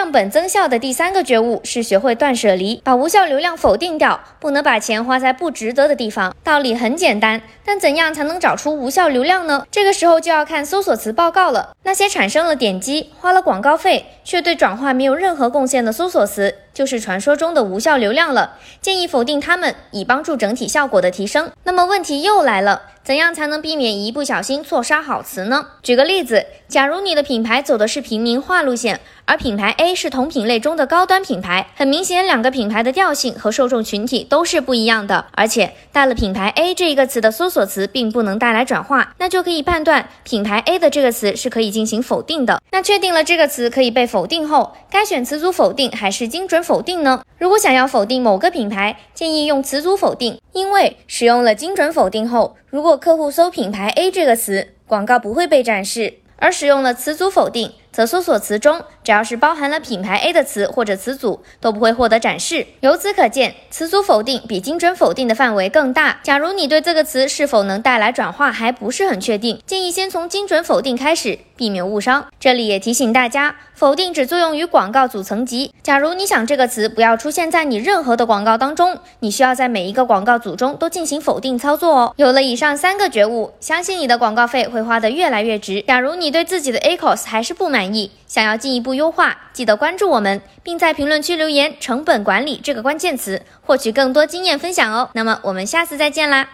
降本增效的第三个觉悟是学会断舍离，把无效流量否定掉，不能把钱花在不值得的地方。道理很简单，但怎样才能找出无效流量呢？这个时候就要看搜索词报告了。那些产生了点击、花了广告费，却对转化没有任何贡献的搜索词。就是传说中的无效流量了，建议否定它们，以帮助整体效果的提升。那么问题又来了，怎样才能避免一不小心错杀好词呢？举个例子，假如你的品牌走的是平民化路线，而品牌 A 是同品类中的高端品牌，很明显两个品牌的调性和受众群体都是不一样的，而且带了品牌 A 这一个词的搜索词并不能带来转化，那就可以判断品牌 A 的这个词是可以进行否定的。那确定了这个词可以被否定后，该选词组否定还是精准否定呢？如果想要否定某个品牌，建议用词组否定，因为使用了精准否定后，如果客户搜品牌 A 这个词，广告不会被展示；而使用了词组否定。则搜索词中只要是包含了品牌 A 的词或者词组都不会获得展示。由此可见，词组否定比精准否定的范围更大。假如你对这个词是否能带来转化还不是很确定，建议先从精准否定开始，避免误伤。这里也提醒大家，否定只作用于广告组层级。假如你想这个词不要出现在你任何的广告当中，你需要在每一个广告组中都进行否定操作哦。有了以上三个觉悟，相信你的广告费会花得越来越值。假如你对自己的 ACOS 还是不满，满意，想要进一步优化，记得关注我们，并在评论区留言“成本管理”这个关键词，获取更多经验分享哦。那么我们下次再见啦！